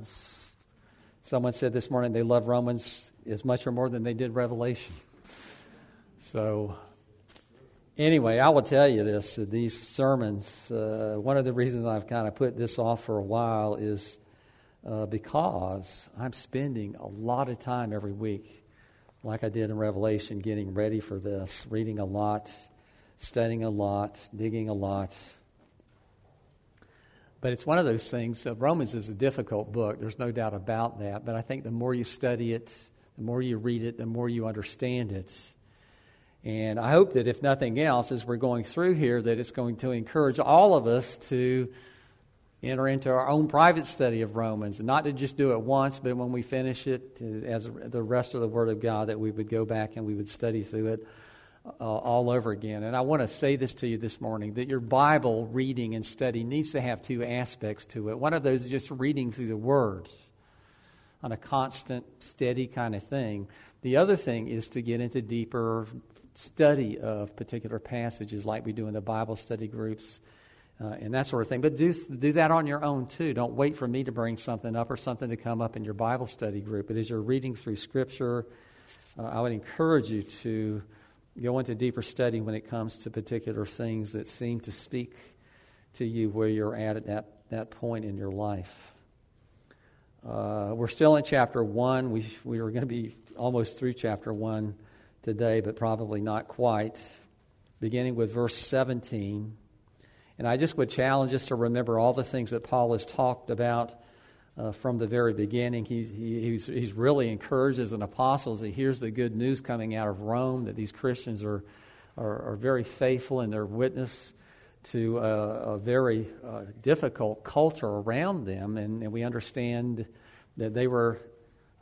Romans. Someone said this morning they love Romans as much or more than they did Revelation. So, anyway, I will tell you this these sermons, uh, one of the reasons I've kind of put this off for a while is uh, because I'm spending a lot of time every week, like I did in Revelation, getting ready for this, reading a lot, studying a lot, digging a lot. But it's one of those things. Uh, Romans is a difficult book. There's no doubt about that. But I think the more you study it, the more you read it, the more you understand it. And I hope that if nothing else, as we're going through here, that it's going to encourage all of us to enter into our own private study of Romans, and not to just do it once, but when we finish it, as the rest of the Word of God, that we would go back and we would study through it uh, all over again. And I want to say this to you this morning that your Bible reading and study needs to have two aspects to it. One of those is just reading through the words on a constant, steady kind of thing. The other thing is to get into deeper study of particular passages like we do in the Bible study groups. Uh, and that sort of thing. But do, do that on your own too. Don't wait for me to bring something up or something to come up in your Bible study group. But as you're reading through Scripture, uh, I would encourage you to go into deeper study when it comes to particular things that seem to speak to you where you're at at that, that point in your life. Uh, we're still in chapter 1. We, we are going to be almost through chapter 1 today, but probably not quite. Beginning with verse 17. And I just would challenge us to remember all the things that Paul has talked about uh, from the very beginning. He, he, he's, he's really encouraged as an apostle as he hears the good news coming out of Rome that these Christians are, are, are very faithful in their witness to a, a very uh, difficult culture around them. And, and, we understand that they were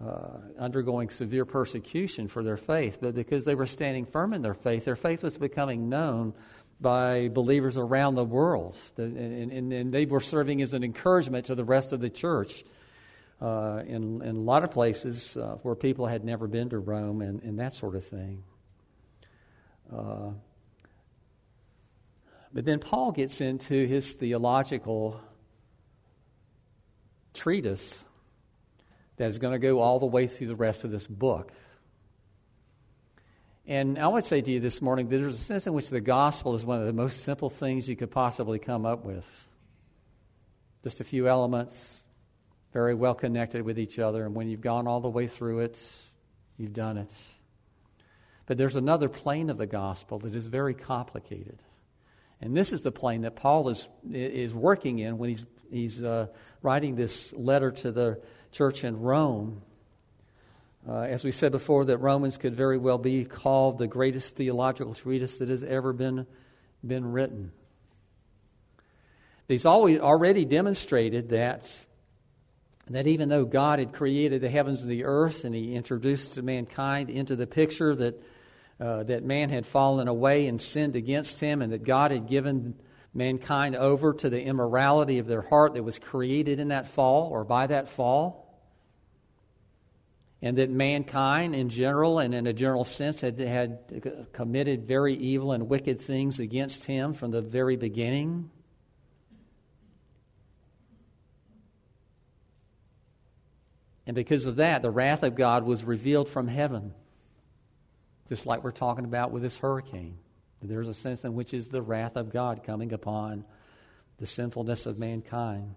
uh, undergoing severe persecution for their faith, but because they were standing firm in their faith, their faith was becoming known by believers around the world. And, and, and, they were serving as an encouragement to the rest of the church uh, in, in a lot of places uh, where people had never been to Rome and, and that sort of thing. Uh, but then Paul gets into his theological treatise that is going to go all the way through the rest of this book. And I would say to you this morning that there's a sense in which the gospel is one of the most simple things you could possibly come up with. Just a few elements, very well connected with each other. And when you've gone all the way through it, you've done it. But there's another plane of the gospel that is very complicated. And this is the plane that Paul is, is working in when he's, he's uh, writing this letter to the church in Rome. Uh, as we said before, that Romans could very well be called the greatest theological treatise that has ever been, been written. He's always, already demonstrated that, that even though God had created the heavens and the earth and he introduced mankind into the picture that, uh, that man had fallen away and sinned against him, and that God had given mankind over to the immorality of their heart that was created in that fall or by that fall and that mankind in general and in a general sense had, had committed very evil and wicked things against him from the very beginning. And because of that, the wrath of God was revealed from heaven, just like we're talking about with this hurricane. There's a sense in which is the wrath of God coming upon the sinfulness of mankind.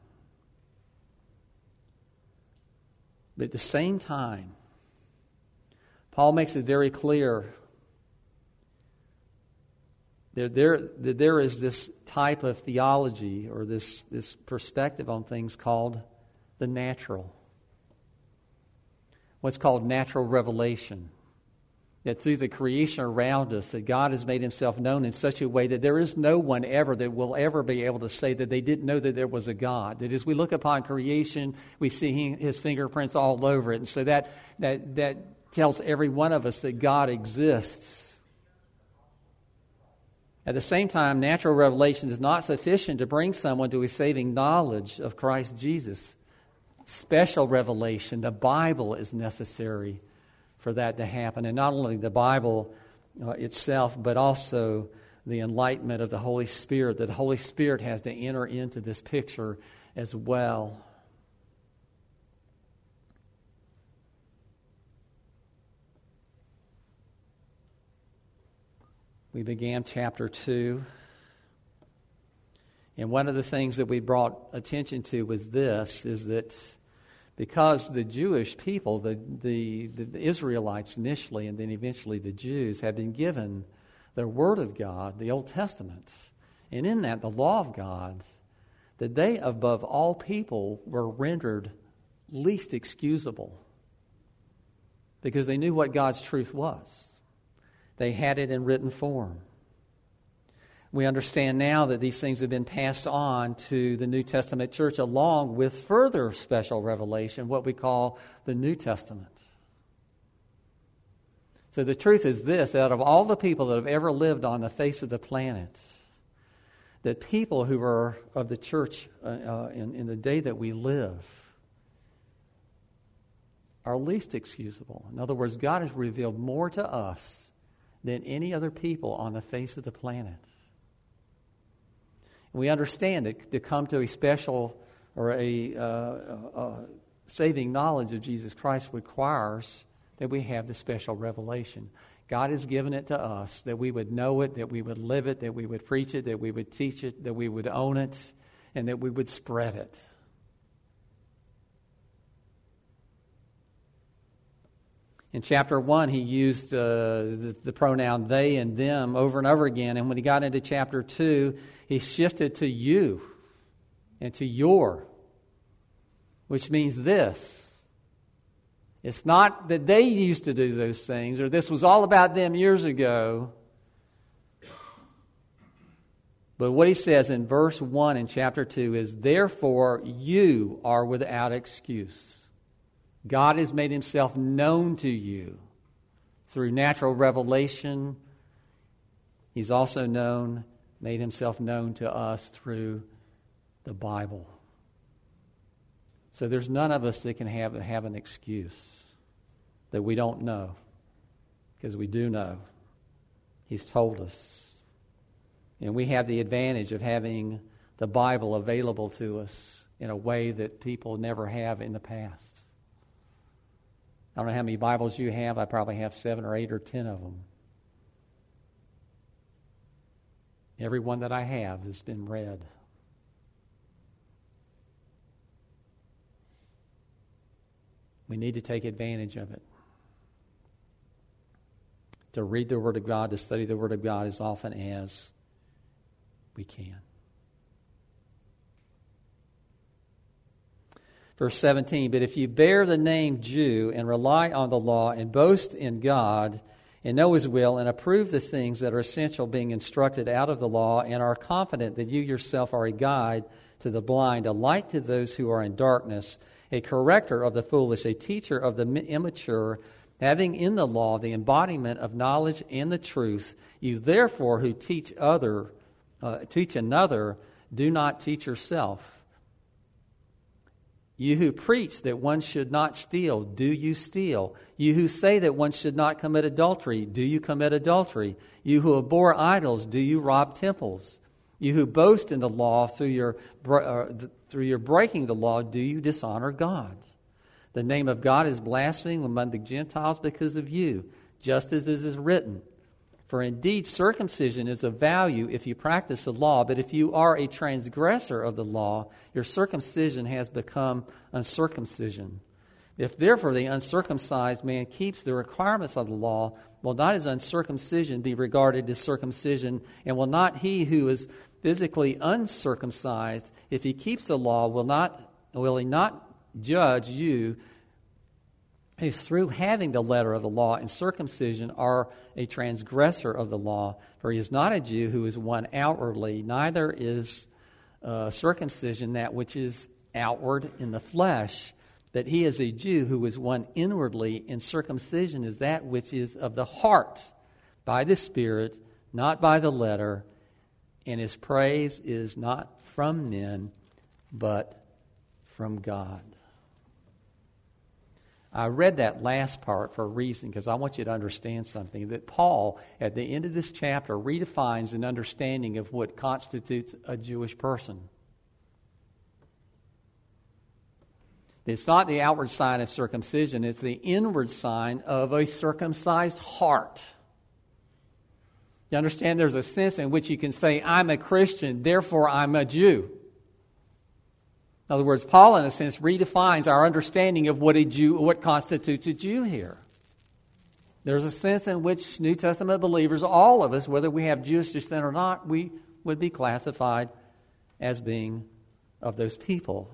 But at the same time, Paul makes it very clear that there, that there is this type of theology or this, this perspective on things called the natural. What's called natural revelation that through the creation around us that god has made himself known in such a way that there is no one ever that will ever be able to say that they didn't know that there was a god. That as we look upon creation we see his fingerprints all over it. And so that that that tells every one of us that god exists. At the same time natural revelation is not sufficient to bring someone to a saving knowledge of christ jesus. Special revelation the bible is necessary for that to happen. And not only the Bible uh, itself, but also the enlightenment of the Holy Spirit, that the Holy Spirit has to enter into this picture as well. We began chapter 2. And one of the things that we brought attention to was this is that because the Jewish people, the, the, the Israelites initially, and then eventually the Jews, had been given the Word of God, the Old Testament, and in that, the law of God, that they, above all people, were rendered least excusable because they knew what God's truth was. They had it in written form. We understand now that these things have been passed on to the New Testament church along with further special revelation, what we call the New Testament. So the truth is this out of all the people that have ever lived on the face of the planet, that people who are of the church uh, uh, in, in the day that we live are least excusable. In other words, God has revealed more to us than any other people on the face of the planet. We understand that to come to a special or a, uh, uh, saving knowledge of Jesus Christ requires that we have the special revelation. God has given it to us that we would know it, that we would live it, that we would preach it, that we would teach it, that we would own it, and that we would spread it. In chapter 1, he used uh, the, the, pronoun they and them over and over again. And when he got into chapter 2, he shifted to you and to your, which means this. It's not that they used to do those things or this was all about them years ago. But what he says in verse 1 in chapter 2 is, Therefore you are without excuse. God has made himself known to you through natural revelation. He's also known, made himself known to us through the Bible. So there's none of us that can have, have an excuse that we don't know, because we do know. He's told us. And we have the advantage of having the Bible available to us in a way that people never have in the past. I don't know how many Bibles you have. I probably have seven or eight or ten of them. Every one that I have has been read. We need to take advantage of it. To read the Word of God, to study the Word of God as often as we can. Verse 17, but if you bear the name Jew and rely on the law and boast in God and know his will and approve the things that are essential being instructed out of the law and are confident that you yourself are a guide to the blind, a light to those who are in darkness, a corrector of the foolish, a teacher of the immature, having in the law the embodiment of knowledge and the truth, you therefore who teach other uh, teach another, do not teach yourself. You who preach that one should not steal, do you steal? You who say that one should not commit adultery, do you commit adultery? You who abhor idols, do you rob temples? You who boast in the law through your, uh, through your breaking the law, do you dishonor God? The name of God is blasphemed among the Gentiles because of you, just as it is written. For indeed, circumcision is of value if you practice the law, but if you are a transgressor of the law, your circumcision has become uncircumcision. If therefore the uncircumcised man keeps the requirements of the law, will not his uncircumcision be regarded as circumcision, and will not he who is physically uncircumcised, if he keeps the law, will not will he not judge you who through having the letter of the law and circumcision are a transgressor of the law. For he is not a Jew who is one outwardly, neither is uh, circumcision that which is outward in the flesh, but he is a Jew who is one inwardly, and circumcision is that which is of the heart, by the Spirit, not by the letter, and his praise is not from men, but from God. I read that last part for a reason because I want you to understand something. That Paul, at the end of this chapter, redefines an understanding of what constitutes a Jewish person. It's not the outward sign of circumcision, it's the inward sign of a circumcised heart. You understand there's a sense in which you can say, I'm a Christian, therefore I'm a Jew. In other words, Paul, in a sense, redefines our understanding of what a Jew, what constitutes a Jew here. There's a sense in which New Testament believers, all of us, whether we have Jewish descent or not, we would be classified as being of those people.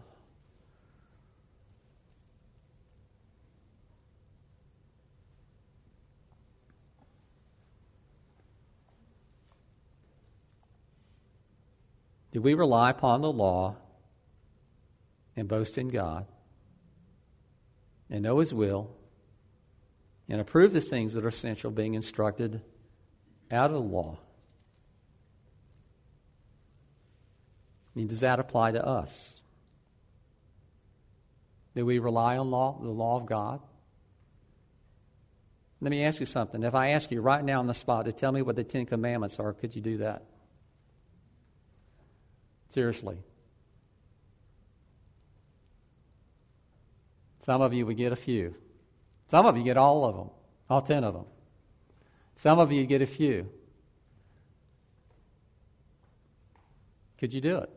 Do we rely upon the law and boast in God and know His will and approve the things that are essential, being instructed out of the law? I mean, does that apply to us? Do we rely on law, the law of God? Let me ask you something. If I ask you right now on the spot to tell me what the Ten Commandments are, could you do that? Seriously. Some of you would get a few. Some of you get all of them, all ten of them. Some of you get a few. Could you do it?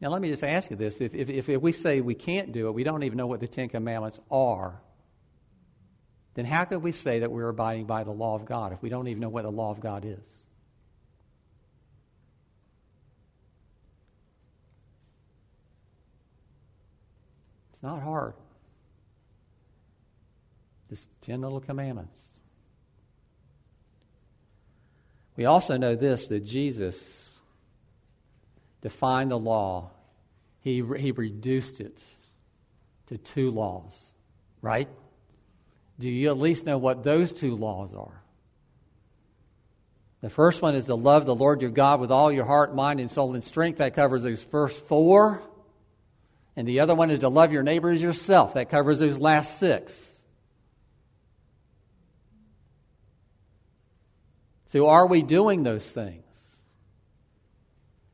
Now, let me just ask you this. If, if, if we say we can't do it, we don't even know what the Ten Commandments are, then how could we say that we're abiding by the law of God if we don't even know what the law of God is? It's not hard. Just 10 little commandments. We also know this that Jesus defined the law, he, he reduced it to two laws, right? Do you at least know what those two laws are? The first one is to love the Lord your God with all your heart, mind, and soul and strength. That covers those first four. And the other one is to love your neighbor as yourself. That covers those last six. So, are we doing those things?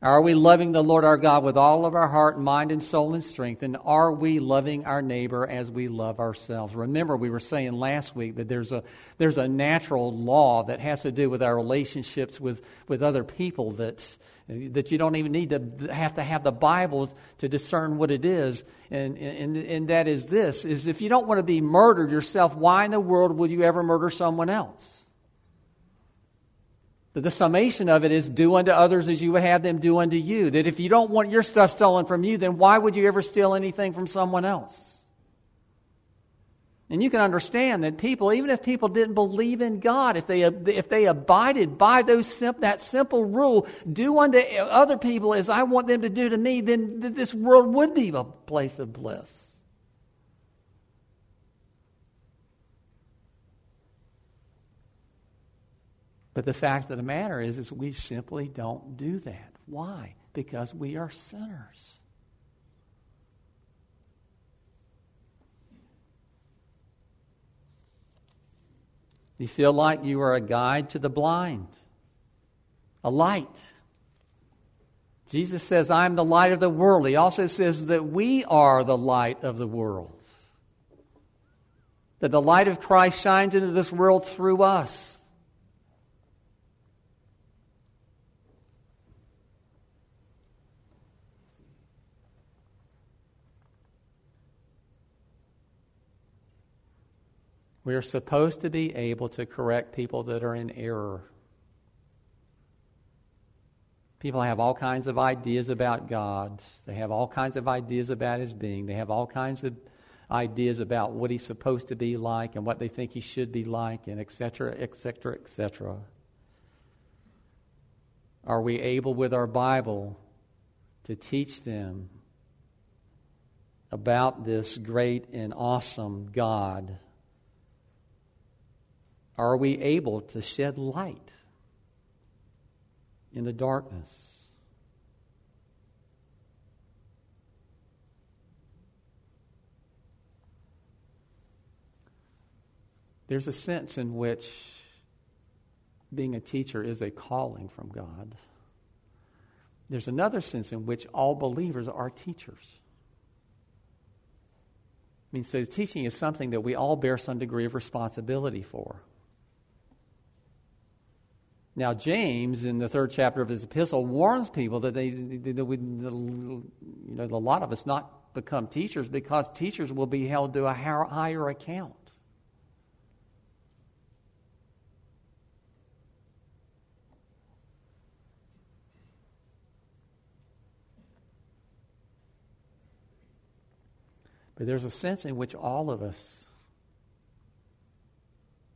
Are we loving the Lord our God with all of our heart, and mind, and soul and strength? And are we loving our neighbor as we love ourselves? Remember, we were saying last week that there's a, there's a natural law that has to do with our relationships with, with other people that, that you don't even need to have to have the Bible to discern what it is. And, and, and that is this, is if you don't want to be murdered yourself, why in the world would you ever murder someone else? The summation of it is do unto others as you would have them do unto you. That if you don't want your stuff stolen from you, then why would you ever steal anything from someone else? And you can understand that people, even if people didn't believe in God, if they, if they abided by those sim- that simple rule, do unto other people as I want them to do to me, then this world would be a place of bliss. But the fact of the matter is, is we simply don't do that. Why? Because we are sinners. You feel like you are a guide to the blind, a light. Jesus says, I'm the light of the world. He also says that we are the light of the world. That the light of Christ shines into this world through us. We are supposed to be able to correct people that are in error. People have all kinds of ideas about God. They have all kinds of ideas about His being. They have all kinds of ideas about what He's supposed to be like and what they think He should be like, and etc., etc., etc. Are we able with our Bible to teach them about this great and awesome God? Are we able to shed light in the darkness? There's a sense in which being a teacher is a calling from God. There's another sense in which all believers are teachers. I mean, so teaching is something that we all bear some degree of responsibility for. Now, James, in the third chapter of his epistle, warns people that they, that we, you know, a lot of us not become teachers because teachers will be held to a higher account. But there's a sense in which all of us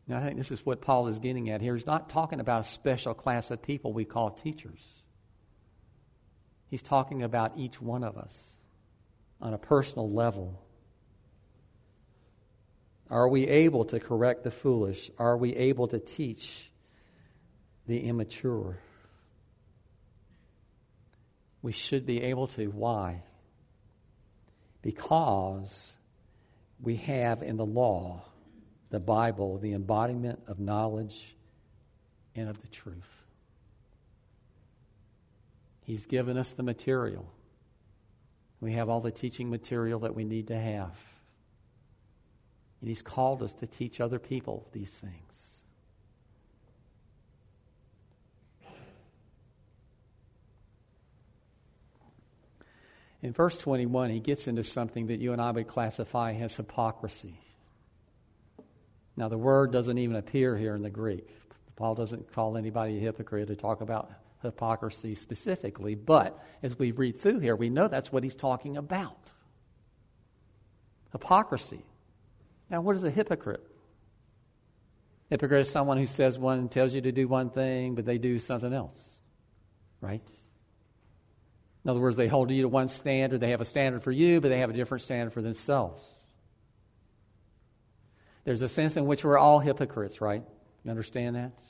now, I think this is what Paul is getting at here. He's not talking about a special class of people we call teachers. He's talking about each one of us on a personal level. Are we able to correct the foolish? Are we able to teach the immature? We should be able to. Why? Because we have in the law the Bible, the embodiment of knowledge and of the truth. He's given us the material. We have all the teaching material that we need to have. And He's called us to teach other people these things. In verse 21, he gets into something that you and I would classify as hypocrisy. Now, the word doesn't even appear here in the Greek. Paul doesn't call anybody a hypocrite to talk about hypocrisy specifically, but as we read through here, we know that's what he's talking about. Hypocrisy. Now, what is a hypocrite? Hypocrite is someone who says one, and tells you to do one thing, but they do something else, right? In other words, they hold you to one standard, they have a standard for you, but they have a different standard for themselves. There's a sense in which we're all hypocrites, right? You understand that?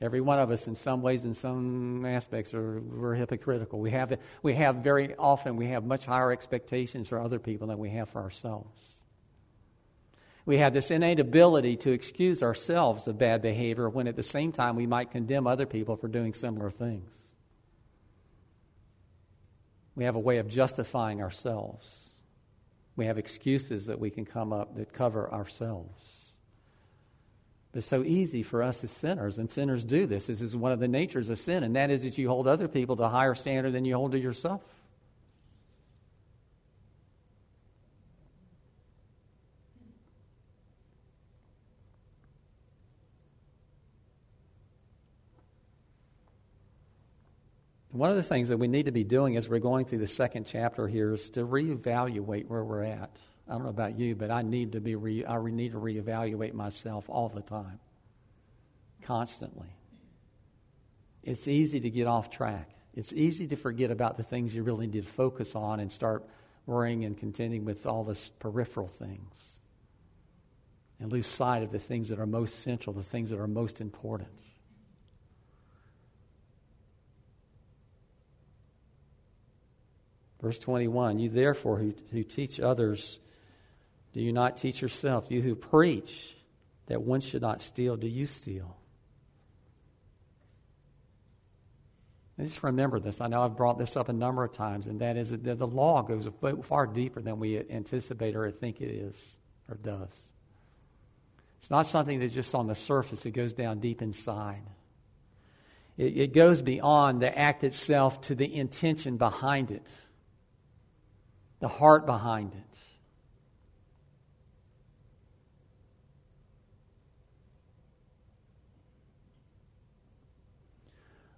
Every one of us, in some ways, in some aspects, are we're hypocritical. We have, we have very often we have much higher expectations for other people than we have for ourselves. We have this innate ability to excuse ourselves of bad behavior when at the same time we might condemn other people for doing similar things. We have a way of justifying ourselves. We have excuses that we can come up that cover ourselves. But it's so easy for us as sinners, and sinners do this. This is one of the natures of sin, and that is that you hold other people to a higher standard than you hold to yourself. One of the things that we need to be doing as we're going through the second chapter here is to reevaluate where we're at. I don't know about you, but I need to be re, I need to reevaluate myself all the time, constantly. It's easy to get off track. It's easy to forget about the things you really need to focus on and start worrying and contending with all the peripheral things, and lose sight of the things that are most central, the things that are most important. Verse 21 You therefore who, who teach others, do you not teach yourself? You who preach that one should not steal, do you steal? just remember this. I know I've brought this up a number of times, and that is that the law goes far deeper than we anticipate or think it is or does. It's not something that's just on the surface, it goes down deep inside. It, it goes beyond the act itself to the intention behind it the heart behind it.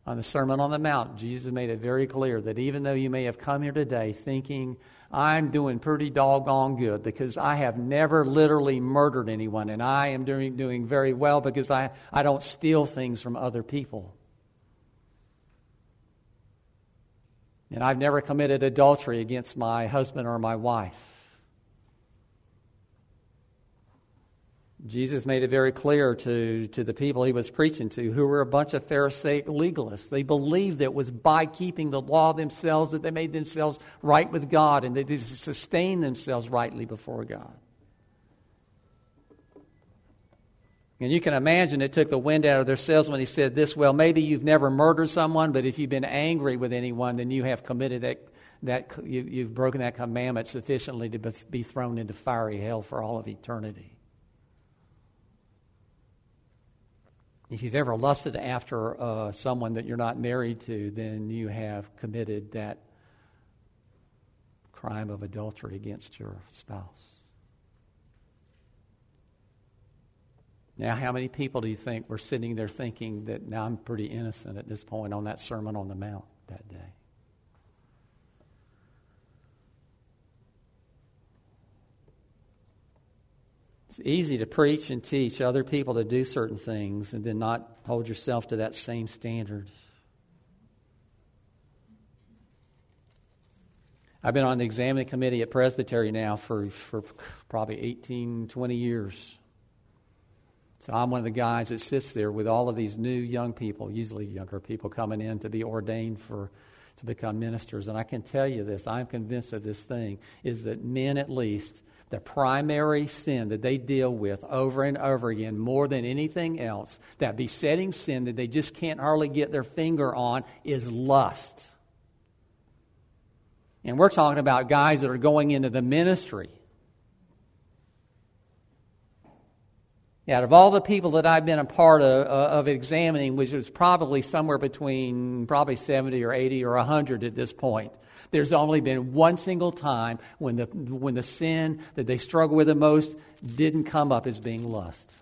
On the Sermon on the Mount, Jesus made it very clear that even though you may have come here today thinking, I'm doing pretty doggone good because I have never literally murdered anyone and I am doing, doing very well because I, I don't steal things from other people. And I've never committed adultery against my husband or my wife. Jesus made it very clear to, to the people he was preaching to, who were a bunch of Pharisaic legalists. They believed that it was by keeping the law themselves that they made themselves right with God and that they sustained themselves rightly before God. And you can imagine it took the wind out of their sails when he said this well, maybe you've never murdered someone, but if you've been angry with anyone, then you have committed that, that you, have broken that commandment sufficiently to be thrown into fiery hell for all of eternity. if you've ever lusted after uh, someone that you're not married to, then you have committed that crime of adultery against your spouse. Now, how many people do you think were sitting there thinking that now I'm pretty innocent at this point on that Sermon on the Mount that day? It's easy to preach and teach other people to do certain things and then not hold yourself to that same standard. I've been on the examining committee at Presbytery now for, for probably 18, 20 years. So I'm one of the guys that sits there with all of these new young people, usually younger people, coming in to be ordained for to become ministers. And I can tell you this, I'm convinced of this thing, is that men at least, the primary sin that they deal with over and over again, more than anything else, that besetting sin that they just can't hardly get their finger on, is lust. And we're talking about guys that are going into the ministry. Out of all the people that I've been a part of, uh, of examining, which was probably somewhere between probably 70 or 80 or 100 at this point, there's only been one single time when the, when the sin that they struggle with the most didn't come up as being lust.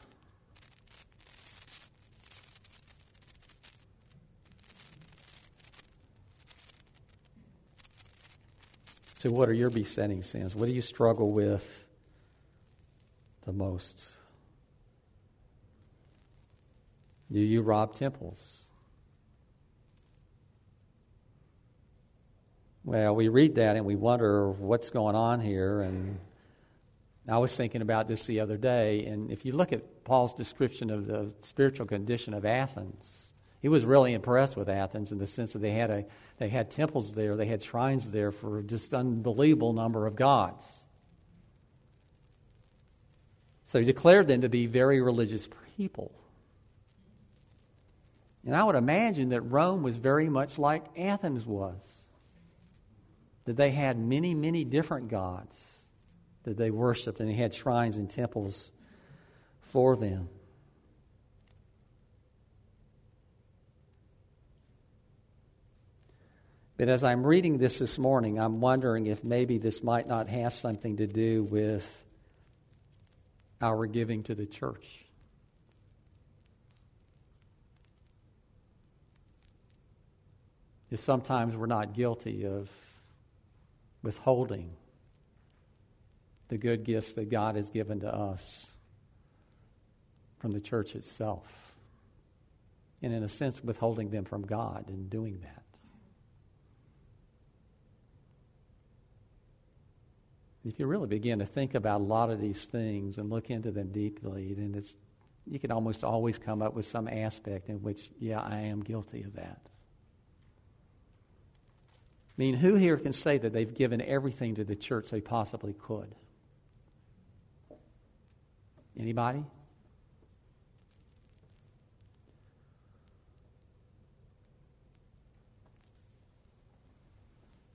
So, what are your besetting sins? What do you struggle with the most? Do you rob temples? Well, we read that and we wonder what's going on here. And I was thinking about this the other day. And if you look at Paul's description of the spiritual condition of Athens, he was really impressed with Athens in the sense that they had a they had temples there, they had shrines there for just unbelievable number of gods. So he declared them to be very religious people. And I would imagine that Rome was very much like Athens was. That they had many, many different gods that they worshiped, and they had shrines and temples for them. But as I'm reading this this morning, I'm wondering if maybe this might not have something to do with our giving to the church. Is sometimes we're not guilty of withholding the good gifts that God has given to us from the church itself. And in a sense, withholding them from God in doing that. If you really begin to think about a lot of these things and look into them deeply, then it's you can almost always come up with some aspect in which, yeah, I am guilty of that. I mean, who here can say that they've given everything to the church they possibly could? Anybody?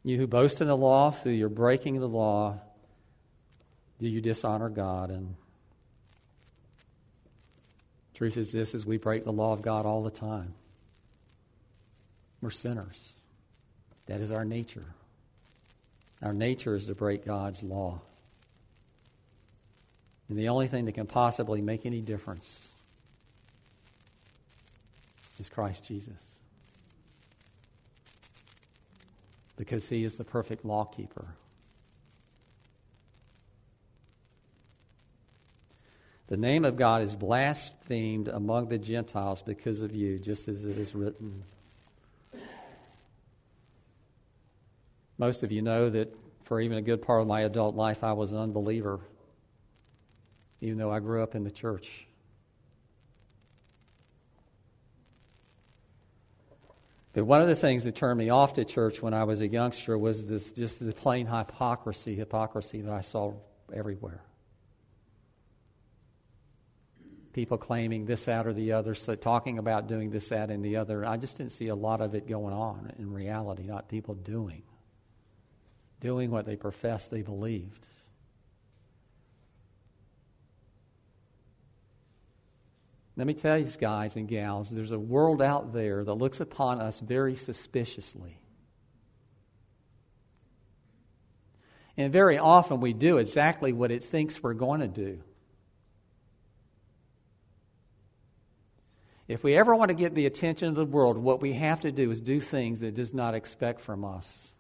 You who boast in the law through your breaking the law, do you dishonor God? And truth is this is we break the law of God all the time. We're sinners. That is our nature. Our nature is to break God's law. And the only thing that can possibly make any difference is Christ Jesus. Because he is the perfect law keeper. The name of God is blasphemed among the Gentiles because of you, just as it is written. Most of you know that for even a good part of my adult life, I was an unbeliever, even though I grew up in the church. But one of the things that turned me off to church when I was a youngster was this just the plain hypocrisy, hypocrisy that I saw everywhere people claiming this, that, or the other, so talking about doing this, that, and the other. I just didn't see a lot of it going on in reality, not people doing. Doing what they professed they believed. Let me tell you, guys and gals, there's a world out there that looks upon us very suspiciously. And very often we do exactly what it thinks we're going to do. If we ever want to get the attention of the world, what we have to do is do things that it does not expect from us.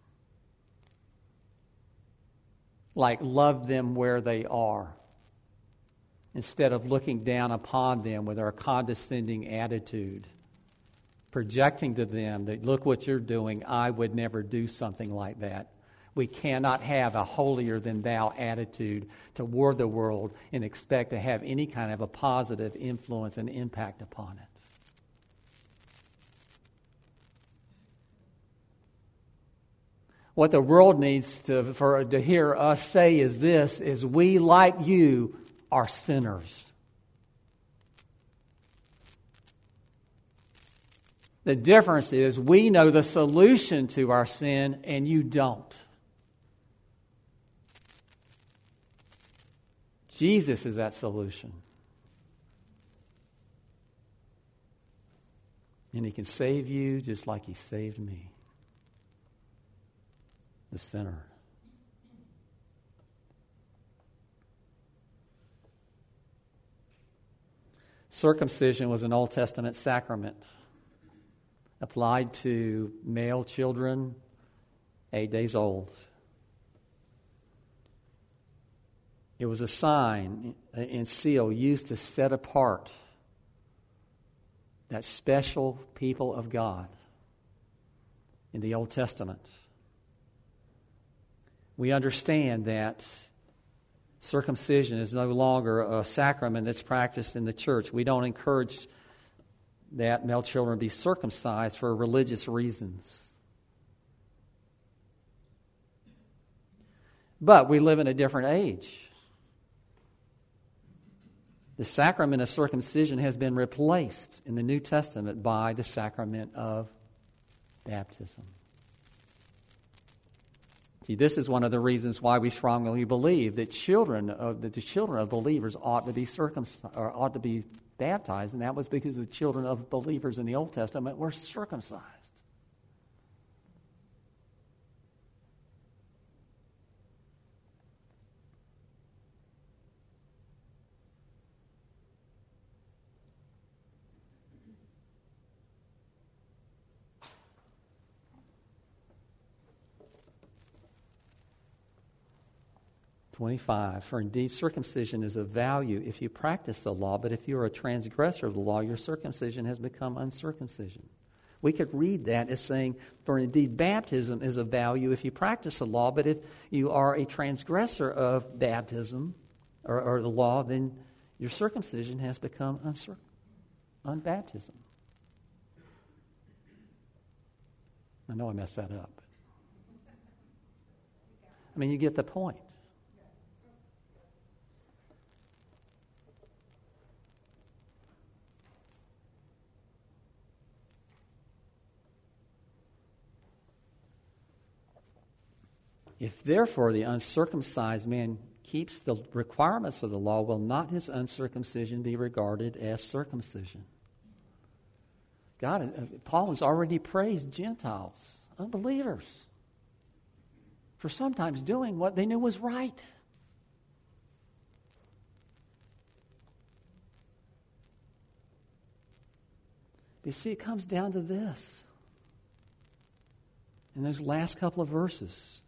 Like love them where they are, instead of looking down upon them with our condescending attitude, projecting to them that, look what you're doing, I would never do something like that. We cannot have a holier than thou attitude toward the world and expect to have any kind of a positive influence and impact upon it. What the world needs to, for, to hear us say is this is we like you are sinners. The difference is we know the solution to our sin and you don't. Jesus is that solution. And he can save you just like he saved me, the sinner. Circumcision was an Old Testament sacrament applied to male children eight days old. It was a sign and seal used to set apart that special people of God in the Old Testament. We understand that circumcision is no longer a sacrament that's practiced in the church. We don't encourage that male children be circumcised for religious reasons. But we live in a different age. The sacrament of circumcision has been replaced in the New Testament by the sacrament of baptism. See, this is one of the reasons why we strongly believe that children of that the children of believers ought to be circumcised or ought to be baptized, and that was because the children of believers in the Old Testament were circumcised. 25. For indeed, circumcision is of value if you practice the law, but if you are a transgressor of the law, your circumcision has become uncircumcision. We could read that as saying, For indeed, baptism is of value if you practice the law, but if you are a transgressor of baptism or, or the law, then your circumcision has become uncir- unbaptism. I know I messed that up. I mean, you get the point. If therefore the uncircumcised man keeps the requirements of the law, will not his uncircumcision be regarded as circumcision? God, uh, Paul has already praised Gentiles, unbelievers, for sometimes doing what they knew was right. You see, it comes down to this. In those last couple of verses,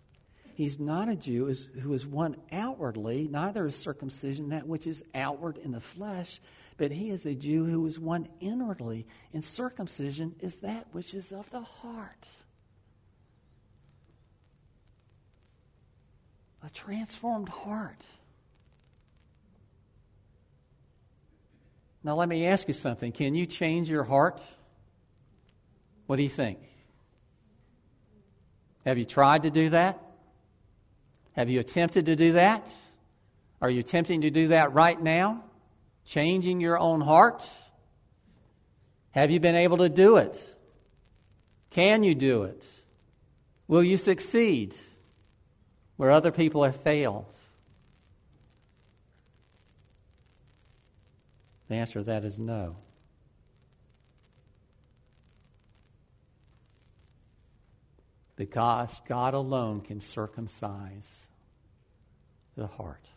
He's not a Jew who is one outwardly, neither is circumcision that which is outward in the flesh, but he is a Jew who is one inwardly, and circumcision is that which is of the heart. A transformed heart. Now, let me ask you something. Can you change your heart? What do you think? Have you tried to do that? Have you attempted to do that? Are you attempting to do that right now? Changing your own heart? Have you been able to do it? Can you do it? Will you succeed where other people have failed? The answer to that is no. Because God alone can circumcise the heart.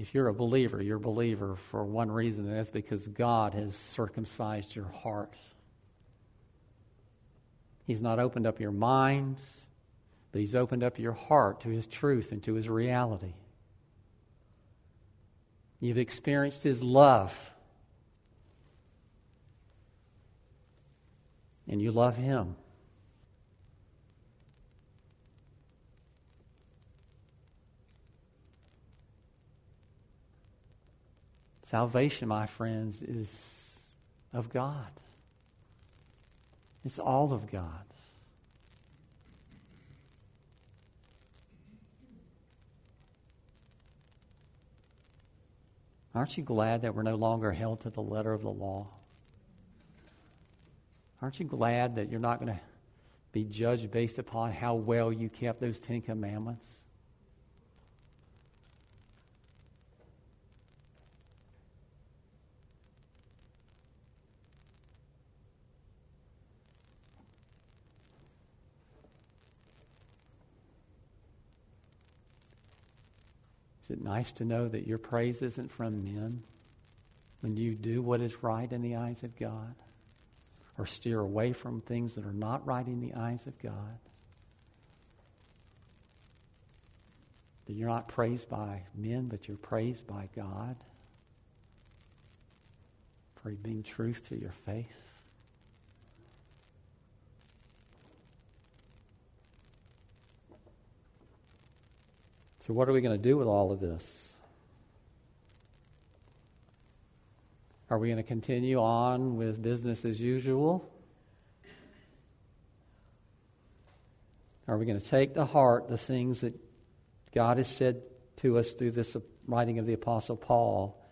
If you're a believer, you're a believer for one reason, and that's because God has circumcised your heart. He's not opened up your mind, but He's opened up your heart to His truth and to His reality. You've experienced His love. And you love Him. Salvation, my friends, is of God. It's all of God. Aren't you glad that we're no longer held to the letter of the law? Aren't you glad that you're not going to be judged based upon how well you kept those Ten Commandments? Is it nice to know that your praise isn't from men when you do what is right in the eyes of God or steer away from things that are not right in the eyes of God? That you're not praised by men, but you're praised by God for being truth to your faith? So, what are we going to do with all of this? Are we going to continue on with business as usual? Are we going to take to heart the things that God has said to us through this writing of the Apostle Paul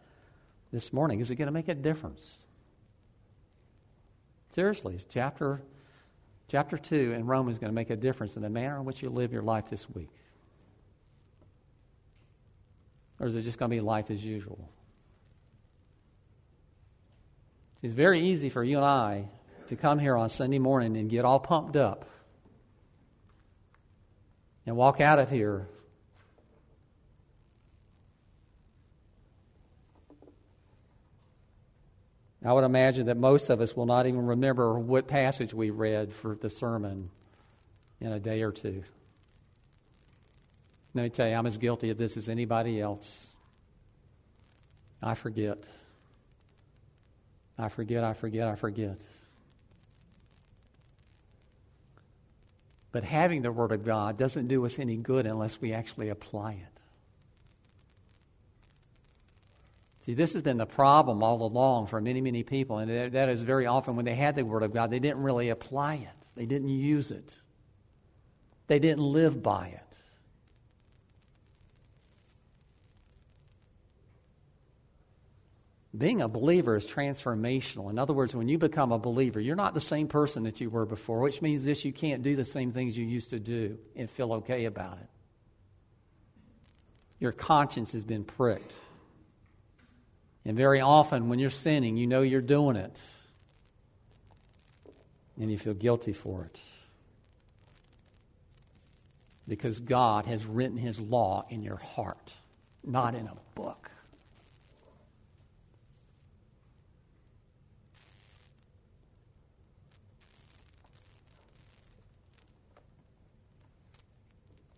this morning? Is it going to make a difference? Seriously, is chapter, chapter 2 in Romans going to make a difference in the manner in which you live your life this week? Or is it just going to be life as usual? It's very easy for you and I to come here on Sunday morning and get all pumped up and walk out of here I would imagine that most of us will not even remember what passage we read for the sermon in a day or two. Let me tell you, I'm as guilty of this as anybody else. I forget. I forget, I forget, I forget. But having the Word of God doesn't do us any good unless we actually apply it. See, this has been the problem all along for many, many people, and that is very often when they had the Word of God, they didn't really apply it, they didn't use it, they didn't live by it. Being a believer is transformational. In other words, when you become a believer, you're not the same person that you were before, which means this you can't do the same things you used to do and feel okay about it. Your conscience has been pricked. And very often, when you're sinning, you know you're doing it. And you feel guilty for it. Because God has written His law in your heart, not in a book.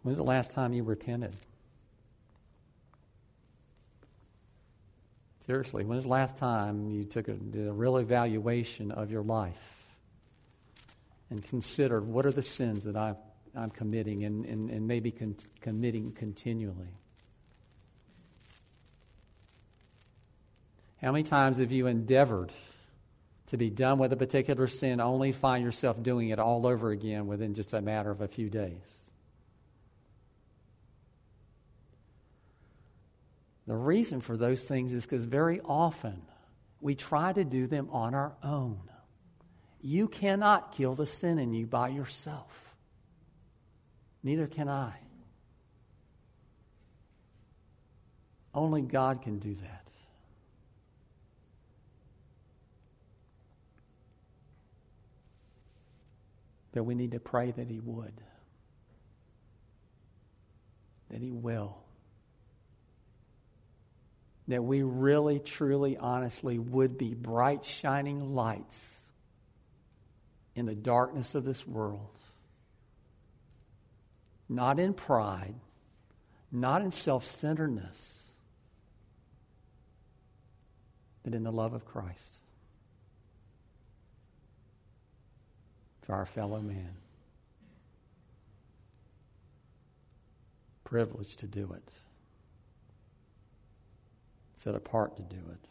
When's the last time you repented? Seriously, when's the last time you took a, did a real evaluation of your life and considered what are the sins that i am committing and, and, and maybe con- committing continually? How many times have you endeavored to be done with a particular sin, only find yourself doing it all over again within just a matter of a few days? The reason for those things is because very often we try to do them on our own. You cannot kill the sin in you by yourself. Neither can I. Only God can do that. But we need to pray that He would, that He will. That we really, truly, honestly would be bright, shining lights in the darkness of this world. Not in pride, not in self centeredness, but in the love of Christ for our fellow man. Privileged to do it, set apart to do it.